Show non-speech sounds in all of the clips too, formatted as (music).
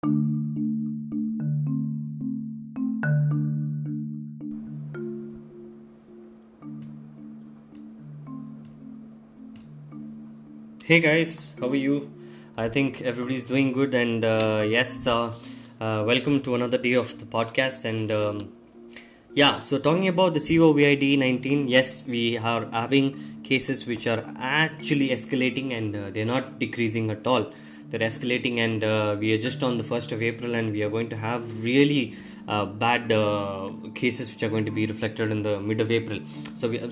Hey guys, how are you? I think everybody's doing good, and uh, yes, uh, uh, welcome to another day of the podcast. And um, yeah, so talking about the COVID 19, yes, we are having cases which are actually escalating and uh, they're not decreasing at all. They're escalating, and uh, we are just on the 1st of April, and we are going to have really uh, bad uh, cases which are going to be reflected in the mid of April. So we, uh,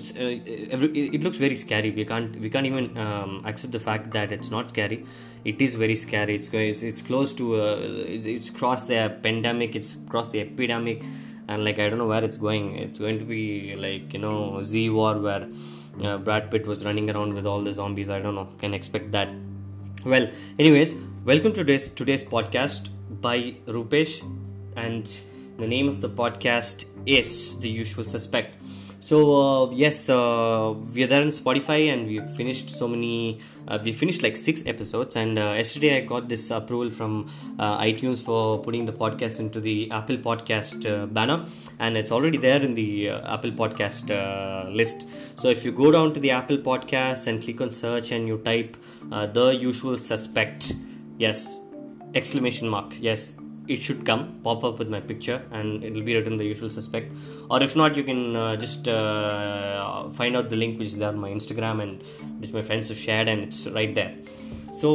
every, it looks very scary. We can't we can't even um, accept the fact that it's not scary. It is very scary. It's going it's, it's close to uh, it's, it's crossed the pandemic. It's crossed the epidemic, and like I don't know where it's going. It's going to be like you know Z War where. Uh, Brad Pitt was running around with all the zombies. I don't know. Can expect that. Well, anyways, welcome to today's today's podcast by Rupesh and the name of the podcast is The Usual Suspect. So uh, yes, uh, we are there on Spotify, and we've finished so many. Uh, we finished like six episodes, and uh, yesterday I got this approval from uh, iTunes for putting the podcast into the Apple Podcast uh, banner, and it's already there in the Apple Podcast list. So if you go down to the Apple Podcast and click on search, and you type "The Usual Suspect," yes, exclamation mark, yes, it should come pop up with my picture and it'll be written the usual suspect. Or if not you can uh, just uh, find out the link which is there on my instagram and which my friends have shared and it's right there. So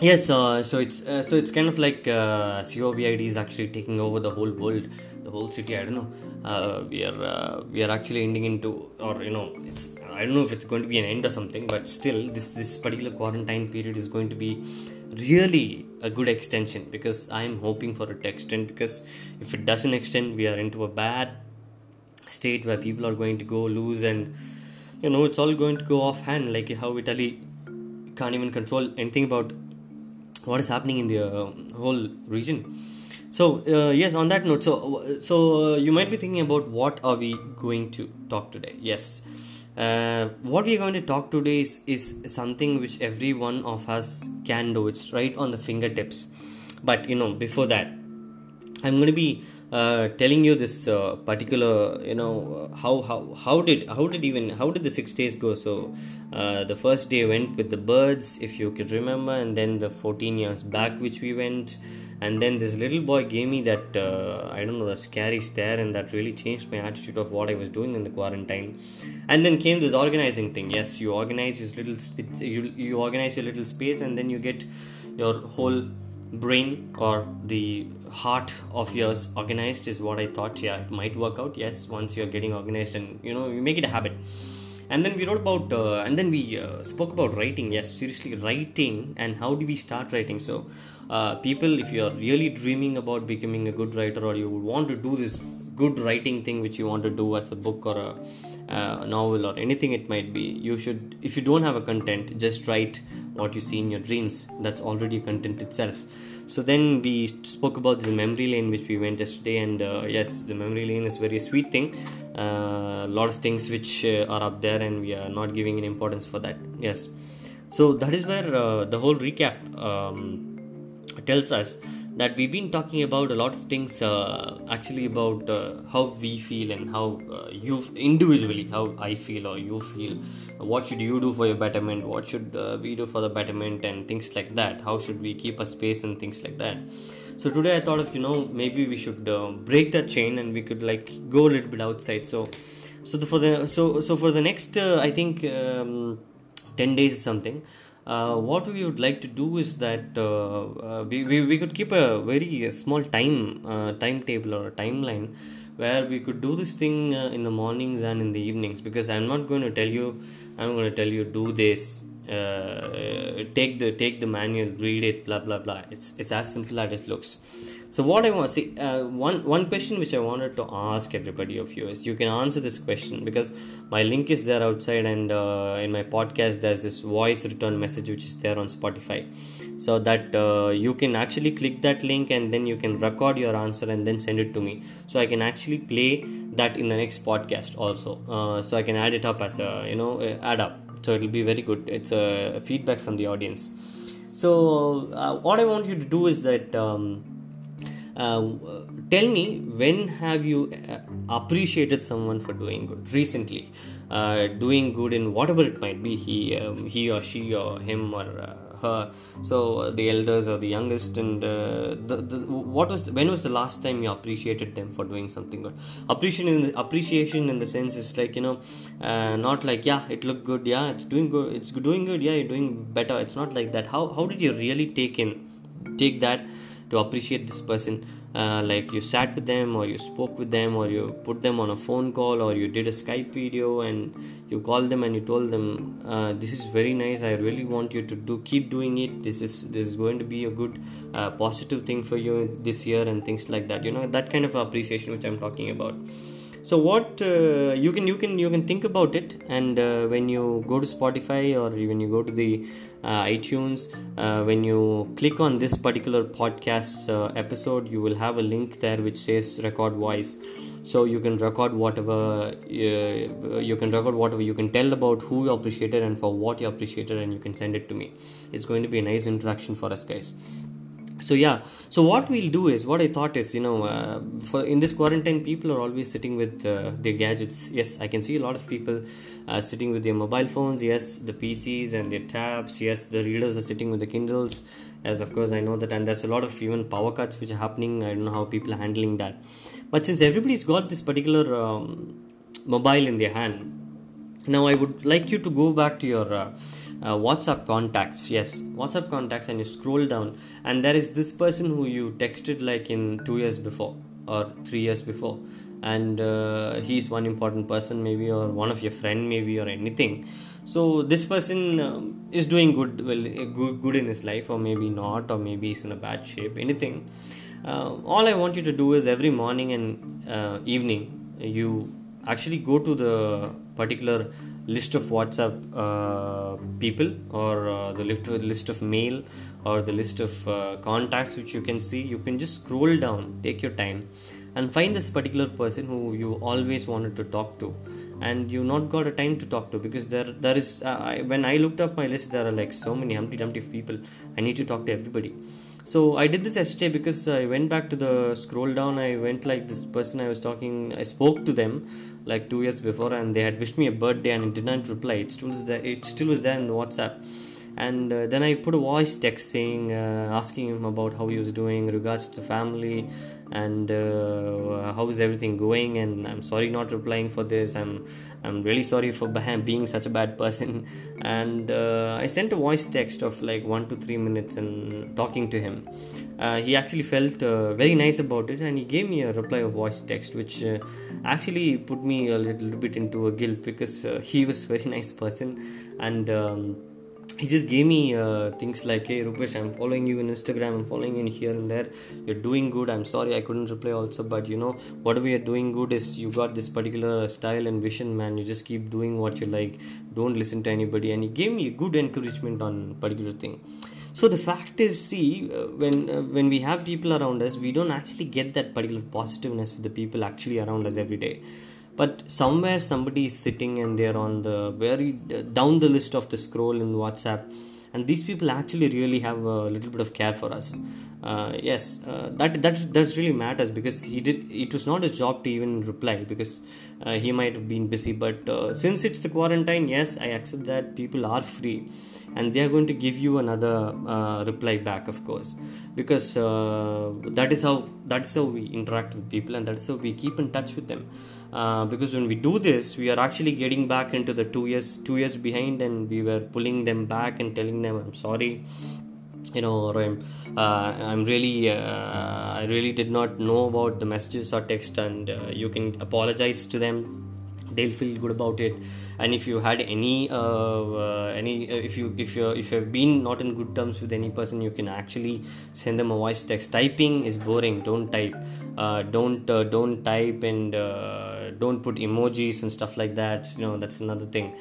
yes uh, so it's uh, so it's kind of like uh, covid is actually taking over the whole world the whole city. I don't know. Uh, we are uh, we are actually ending into or you know it's i don't know if it's going to be an end or something but still this this particular quarantine period is going to be really a good extension because I am hoping for it to extend because if it doesn't extend, we are into a bad state where people are going to go loose and you know it's all going to go off hand like how Italy can't even control anything about what is happening in the uh, whole region. So uh, yes, on that note, so so uh, you might be thinking about what are we going to talk today? Yes uh, what we are going to talk today is, is something which every one of us can do. It's right on the fingertips. But you know before that i'm going to be uh, telling you this uh, particular you know how how how did how did even how did the six days go? So uh, the first day went with the birds if you could remember and then the 14 years back which we went. And then this little boy gave me that uh, i don't know the scary stare and that really changed my attitude of what i was doing in the quarantine. And then came this organizing thing. Yes you organize your little sp- you, you organize your little space and then you get your whole brain or the heart of yours organized is what i thought. Yeah it might work out. Yes once you're getting organized and you know you make it a habit. And then we wrote about uh, and then we uh, spoke about writing. Yes seriously writing. And how do we start writing? So uh, people if you are really dreaming about becoming a good writer or you want to do this good writing thing which you want to do as a book or a, a novel or anything it might be you should if you don't have a content just write what you see in your dreams. That's already content itself. So then we spoke about the memory lane which we went yesterday and uh, yes the memory lane is very sweet thing. A uh, lot of things which uh, are up there and we are not giving an importance for that. Yes. So that is where uh, the whole recap um, tells us that we've been talking about a lot of things uh, actually about uh, how we feel and how uh, you individually how i feel or you feel. What should you do for your betterment? What should uh, we do for the betterment and things like that? How should we keep a space and things like that? So today i thought of you know maybe we should uh, break that chain and we could like go a little bit outside. So so the, for the so so for the next uh, i think um, 10 days or something uh, what we would like to do is that uh, uh, we, we, we could keep a very small time uh, timetable or a timeline where we could do this thing uh, in the mornings and in the evenings. Because i'm not going to tell you i'm going to tell you do this uh, take the take the manual read it blah blah blah. It's it's as simple as it looks so what i want see uh, one one question which i wanted to ask everybody of you is you can answer this question because my link is there outside and uh, in my podcast there's this voice return message which is there on spotify. So that uh, you can actually click that link and then you can record your answer and then send it to me. So i can actually play that in the next podcast also. Uh, so i can add it up as a you know add up. So it'll be very good. It's a feedback from the audience. So uh, what i want you to do is that um, uh, tell me when have you uh, appreciated someone for doing good? Recently. Uh, doing good in whatever it might be he um, he or she or him or uh, her. So uh, the elders or the youngest and the, the what was the, when was the last time you appreciated them for doing something good? Appreciation in the, appreciation in the sense is like you know not like yeah it looked good yeah it's doing good it's doing good yeah you're doing better. It's not like that. How how did you really take in take that to appreciate this person uh, like you sat with them or you spoke with them or you put them on a phone call or you did a skype video and you called them and you told them uh, this is very nice. I really want you to do keep doing it. This is this is going to be a good uh, positive thing for you this year and things like that. You know that kind of appreciation which i'm talking about so what uh, you can you can you can think about it and uh, when you go to spotify or when you go to the uh, itunes uh, when you click on this particular podcast uh, episode you will have a link there which says record voice. So you can record whatever uh, you can record whatever you can tell about who you appreciated and for what you appreciated and you can send it to me. It's going to be a nice interaction for us guys so yeah. So what we'll do is what i thought is you know uh, for in this quarantine people are always sitting with uh, their gadgets. Yes i can see a lot of people uh, sitting with their mobile phones. Yes the pcs and their tabs. Yes the readers are sitting with the kindles. As of course i know that. And there's a lot of even power cuts which are happening. I don't know how people are handling that. But since everybody's got this particular um, mobile in their hand now i would like you to go back to your uh, WhatsApp contacts. Yes, WhatsApp contacts, and you scroll down, and there is this person who you texted like in two years before or three years before, and uh, he's one important person, maybe, or one of your friend, maybe, or anything. So this person um, is doing good, well, good, good in his life, or maybe not, or maybe he's in a bad shape. Anything. Uh, all I want you to do is every morning and uh, evening you actually go to the particular list of WhatsApp uh, people or uh, the list, list of mail or the list of uh, contacts which you can see, you can just scroll down, take your time, and find this particular person who you always wanted to talk to and you not got a time to talk to because there there is uh, I, when I looked up my list there are like so many Humpty Dumpty people. I need to talk to everybody. So I did this yesterday because I went back to the scroll down. I went like this person I was talking I spoke to them like two years before and they had wished me a birthday and it did not reply. It still was there it still was there in the whatsapp and uh, then i put a voice text saying uh, asking him about how he was doing regards to the family and uh, how is everything going and i'm sorry not replying for this. I'm i'm really sorry for (laughs) being such a bad person. And uh, i sent a voice text of like 1 to 3 minutes and talking to him. Uh, he actually felt uh, very nice about it and he gave me a reply of voice text which actually put me a little bit into a guilt because (laughs) he was a very nice person. And um, he just gave me uh, things like hey rupesh i'm following you on instagram i'm following you here and there. You're doing good. I'm sorry i couldn't reply also but you know whatever you're doing good is you got this particular style and vision man. You just keep doing what you like. Don't listen to anybody. And he gave me good encouragement on particular thing. So the fact is see uh, when uh, when we have people around us we don't actually get that particular positiveness with the people actually around us every day but somewhere somebody is sitting and they're on the very down the list of the scroll in whatsapp. And these people actually really have a little bit of care for us. Uh, yes uh, that that that really matters because he did it was not his job to even reply because uh, he might have been busy. But uh, since it's the quarantine yes i accept that people are free and they are going to give you another uh, reply back of course. Because uh, that is how that's how we interact with people and that's how we keep in touch with them uh, because when we do this we are actually getting back into the two years two years behind and we were pulling them back and telling them i'm sorry you know or i'm uh, i'm really uh, i really did not know about the messages or text and uh, you can apologize to them. They'll feel good about it. And if you had any uh, any if you if you if you have been not in good terms with any person you can actually send them a voice text. Typing is boring. Don't type. Don't don't type and don't put emojis and stuff like that you know that's another thing.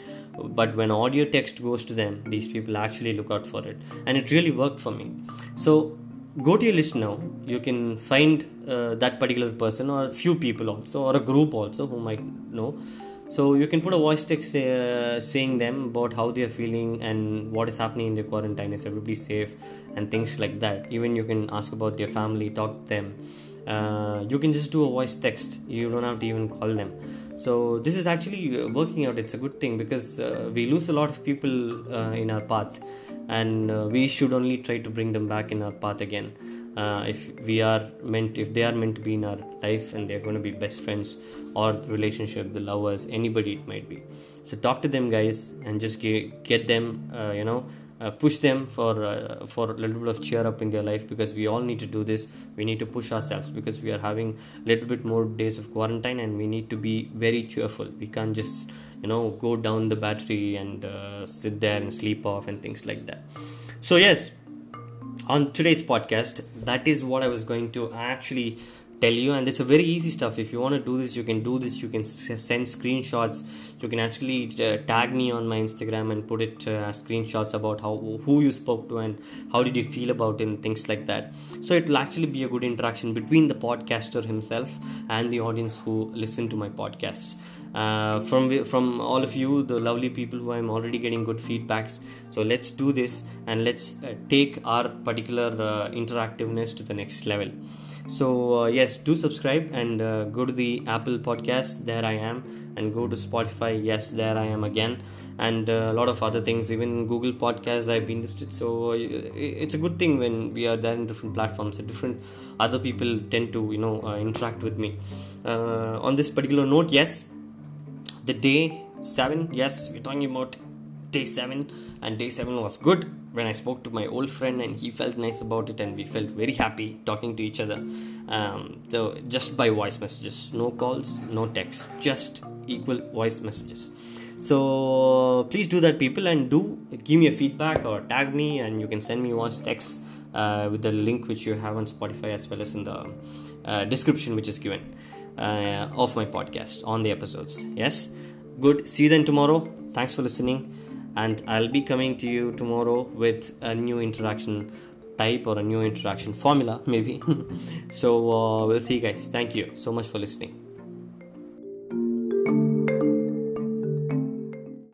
But when audio text goes to them these people actually look out for it. And it really worked for me. So go to your list now. You can find uh, that particular person or a few people also or a group also who might know. So you can put a voice text uh, saying them about how they are feeling and what is happening in their quarantine. Is everybody safe? And things like that. Even you can ask about their family talk to them uh, you can just do a voice text. You don't have to even call them. So this is actually working out. It's a good thing because uh, we lose a lot of people uh, in our path. And uh, we should only try to bring them back in our path again. Uh, if we are meant if they are meant to be in our life and they're going to be best friends or relationship the lovers anybody it might be. So talk to them guys and just get, get them uh, you know uh, push them for uh, for a little bit of cheer up in their life because we all need to do this. We need to push ourselves because we are having a little bit more days of quarantine and we need to be very cheerful. We can't just you know go down the battery and uh, sit there and sleep off and things like that. So yes on today's podcast that is what i was going to actually tell you and it's a very easy stuff. If you want to do this you can do this. You can send screenshots. You can actually uh, tag me on my instagram and put it uh, screenshots about how who you spoke to and how did you feel about it and things like that. So it will actually be a good interaction between the podcaster himself and the audience who listen to my podcasts. Uh, from from all of you the lovely people who i'm already getting good feedbacks. So let's do this and let's uh, take our particular uh, interactiveness to the next level so uh, yes do subscribe and uh, go to the apple podcast there i am and go to spotify yes there i am again and uh, a lot of other things. Even google podcasts i've been listed. So uh, it's a good thing when we are there in different platforms different other people tend to you know uh, interact with me. On this particular note yes the day 7 yes we're talking about day 7 and day 7 was good when i spoke to my old friend and he felt nice about it and we felt very happy talking to each other. Um, so just by voice messages. No calls no text just equal voice messages. So please do that people and do give me a feedback or tag me and you can send me voice text uh, with the link which you have on spotify as well as in the uh, description which is given uh, of my podcast on the episodes. Yes? Good. See you then tomorrow. Thanks for listening and I'll be coming to you tomorrow with a new interaction type or a new interaction formula, maybe. (laughs) so, uh, we'll see guys. Thank you so much for listening.